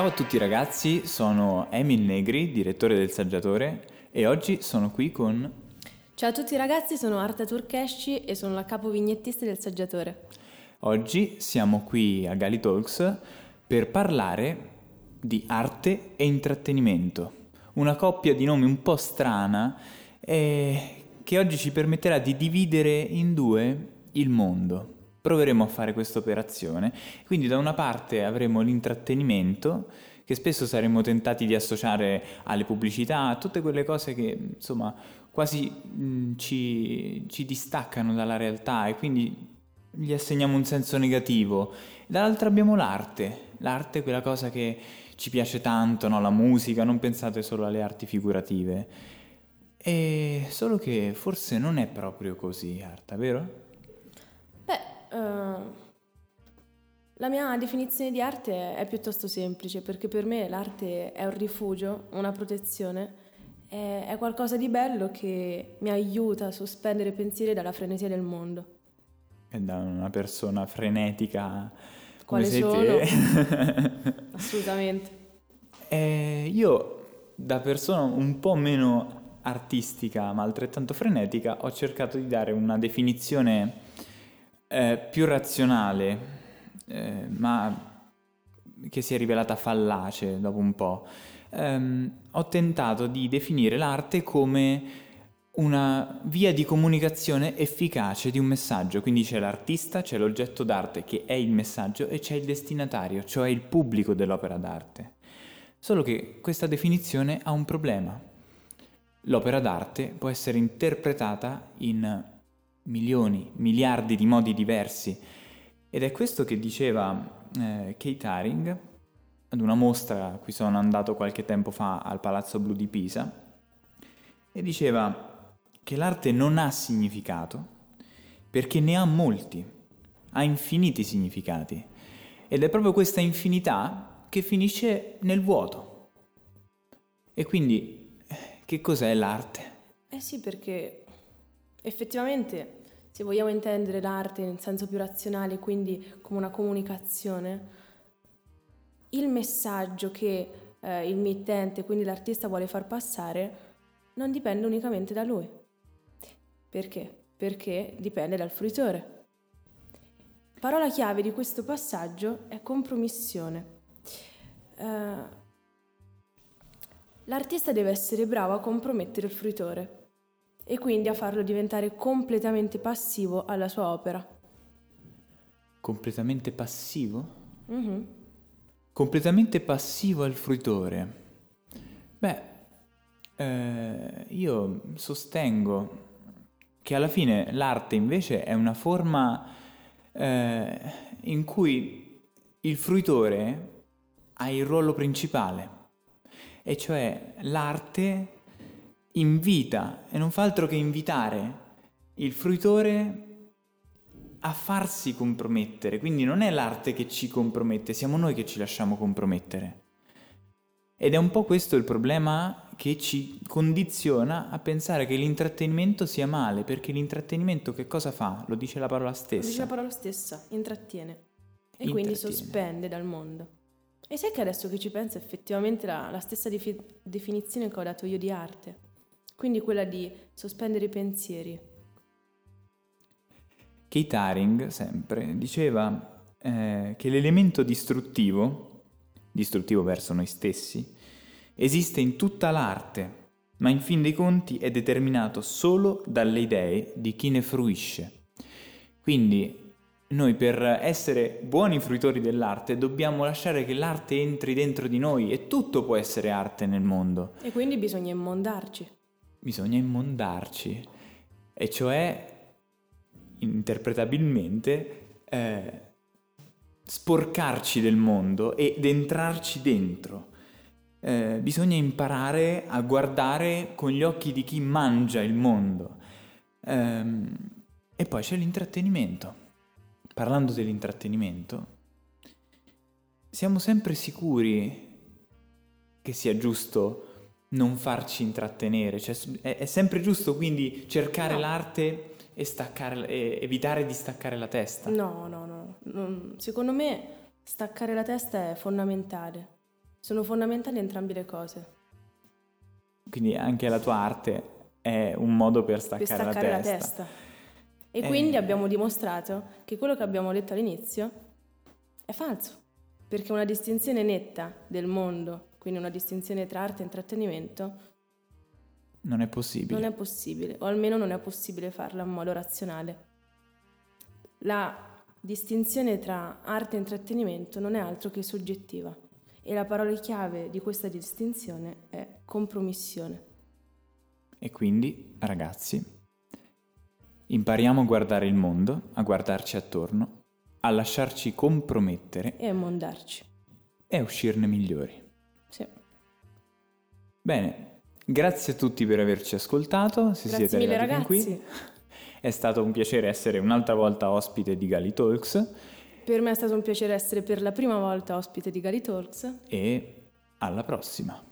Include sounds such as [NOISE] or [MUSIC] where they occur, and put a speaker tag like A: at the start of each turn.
A: Ciao a tutti ragazzi, sono Emil Negri, direttore del Saggiatore e oggi sono qui con...
B: Ciao a tutti ragazzi, sono Arta Turkesci e sono la capo vignettista del Saggiatore.
A: Oggi siamo qui a Gali Talks per parlare di arte e intrattenimento, una coppia di nomi un po' strana eh, che oggi ci permetterà di dividere in due il mondo. Proveremo a fare questa operazione. Quindi da una parte avremo l'intrattenimento, che spesso saremmo tentati di associare alle pubblicità, a tutte quelle cose che insomma quasi mh, ci, ci distaccano dalla realtà e quindi gli assegniamo un senso negativo. Dall'altra abbiamo l'arte, l'arte è quella cosa che ci piace tanto, no? la musica, non pensate solo alle arti figurative. E solo che forse non è proprio così, Arta, vero?
B: Uh, la mia definizione di arte è piuttosto semplice perché per me l'arte è un rifugio, una protezione, è, qualcosa di bello che mi aiuta a sospendere pensieri dalla frenesia del mondo.
A: E da una persona frenetica
B: quale sono? [LAUGHS] Assolutamente.
A: Eh, io, da persona un po' meno artistica ma altrettanto frenetica, ho cercato di dare una definizione eh, più razionale, eh, ma che si è rivelata fallace dopo un po'. Um, ho tentato di definire l'arte come una via di comunicazione efficace di un messaggio, quindi c'è l'artista, c'è l'oggetto d'arte che è il messaggio e c'è il destinatario, cioè il pubblico dell'opera d'arte. Solo che questa definizione ha un problema. L'opera d'arte può essere interpretata in milioni, miliardi di modi diversi ed è questo che diceva eh, Kate Haring ad una mostra a cui sono andato qualche tempo fa al Palazzo Blu di Pisa e diceva che l'arte non ha significato perché ne ha molti, ha infiniti significati. Ed è proprio questa infinità che finisce nel vuoto. E quindi, che cos'è l'arte?
B: Eh sì, perché effettivamente, se vogliamo intendere l'arte in senso più razionale, quindi come una comunicazione, il messaggio che eh, il mittente, quindi l'artista, vuole far passare, non dipende unicamente da lui. Perché? Perché dipende dal fruitore. Parola chiave di questo passaggio è compromissione. Uh, l'artista deve essere bravo a compromettere il fruitore e quindi a farlo diventare completamente passivo alla sua opera.
A: Completamente passivo?
B: Mm-hmm.
A: Completamente passivo al fruitore. Beh, eh, io sostengo che alla fine l'arte invece è una forma eh, in cui il fruitore ha il ruolo principale, e cioè l'arte invita e non fa altro che invitare il fruitore a farsi compromettere, quindi non è l'arte che ci compromette, siamo noi che ci lasciamo compromettere. Ed è un po' questo il problema che ci condiziona a pensare che l'intrattenimento sia male, perché l'intrattenimento che cosa fa? Lo dice la parola stessa. Lo
B: dice la parola stessa, intrattiene. E intrattiene. quindi sospende dal mondo. E sai che adesso che ci penso effettivamente la, la stessa defi- definizione che ho dato io di arte, quindi quella di sospendere i pensieri.
A: Kate Haring, sempre, diceva eh, che l'elemento distruttivo distruttivo verso noi stessi, esiste in tutta l'arte, ma in fin dei conti è determinato solo dalle idee di chi ne fruisce. Quindi noi per essere buoni fruitori dell'arte dobbiamo lasciare che l'arte entri dentro di noi e tutto può essere arte nel mondo.
B: E quindi bisogna immondarci.
A: Bisogna immondarci, e cioè interpretabilmente eh, sporcarci del mondo ed entrarci dentro. Eh, bisogna imparare a guardare con gli occhi di chi mangia il mondo. Eh, e poi c'è l'intrattenimento. Parlando dell'intrattenimento, siamo sempre sicuri che sia giusto non farci intrattenere, cioè è, è sempre giusto quindi cercare no. l'arte e, staccare, e evitare di staccare la testa.
B: No, no, no. Non, secondo me staccare la testa è fondamentale. Sono fondamentali entrambe le cose.
A: Quindi anche la tua arte è un modo per staccare,
B: per staccare
A: la,
B: la
A: testa.
B: testa. E
A: Eh.
B: quindi abbiamo dimostrato che quello che abbiamo detto all'inizio è falso, perché una distinzione netta del mondo, quindi una distinzione tra arte e intrattenimento,
A: Non è possibile.
B: non è possibile, o almeno non è possibile farla in modo razionale. La distinzione tra arte e intrattenimento non è altro che soggettiva e la parola chiave di questa distinzione è compromissione.
A: E quindi, ragazzi, impariamo a guardare il mondo, a guardarci attorno, a lasciarci compromettere
B: e a mondarci.
A: e a uscirne migliori. Bene, grazie a tutti per averci ascoltato. Se
B: Grazie
A: siete
B: mille
A: arrivati
B: ragazzi.
A: qui. È stato un piacere essere un'altra volta ospite di Gali Talks
B: Per me è stato un piacere essere per la prima volta ospite di Gali Talks.
A: e alla prossima.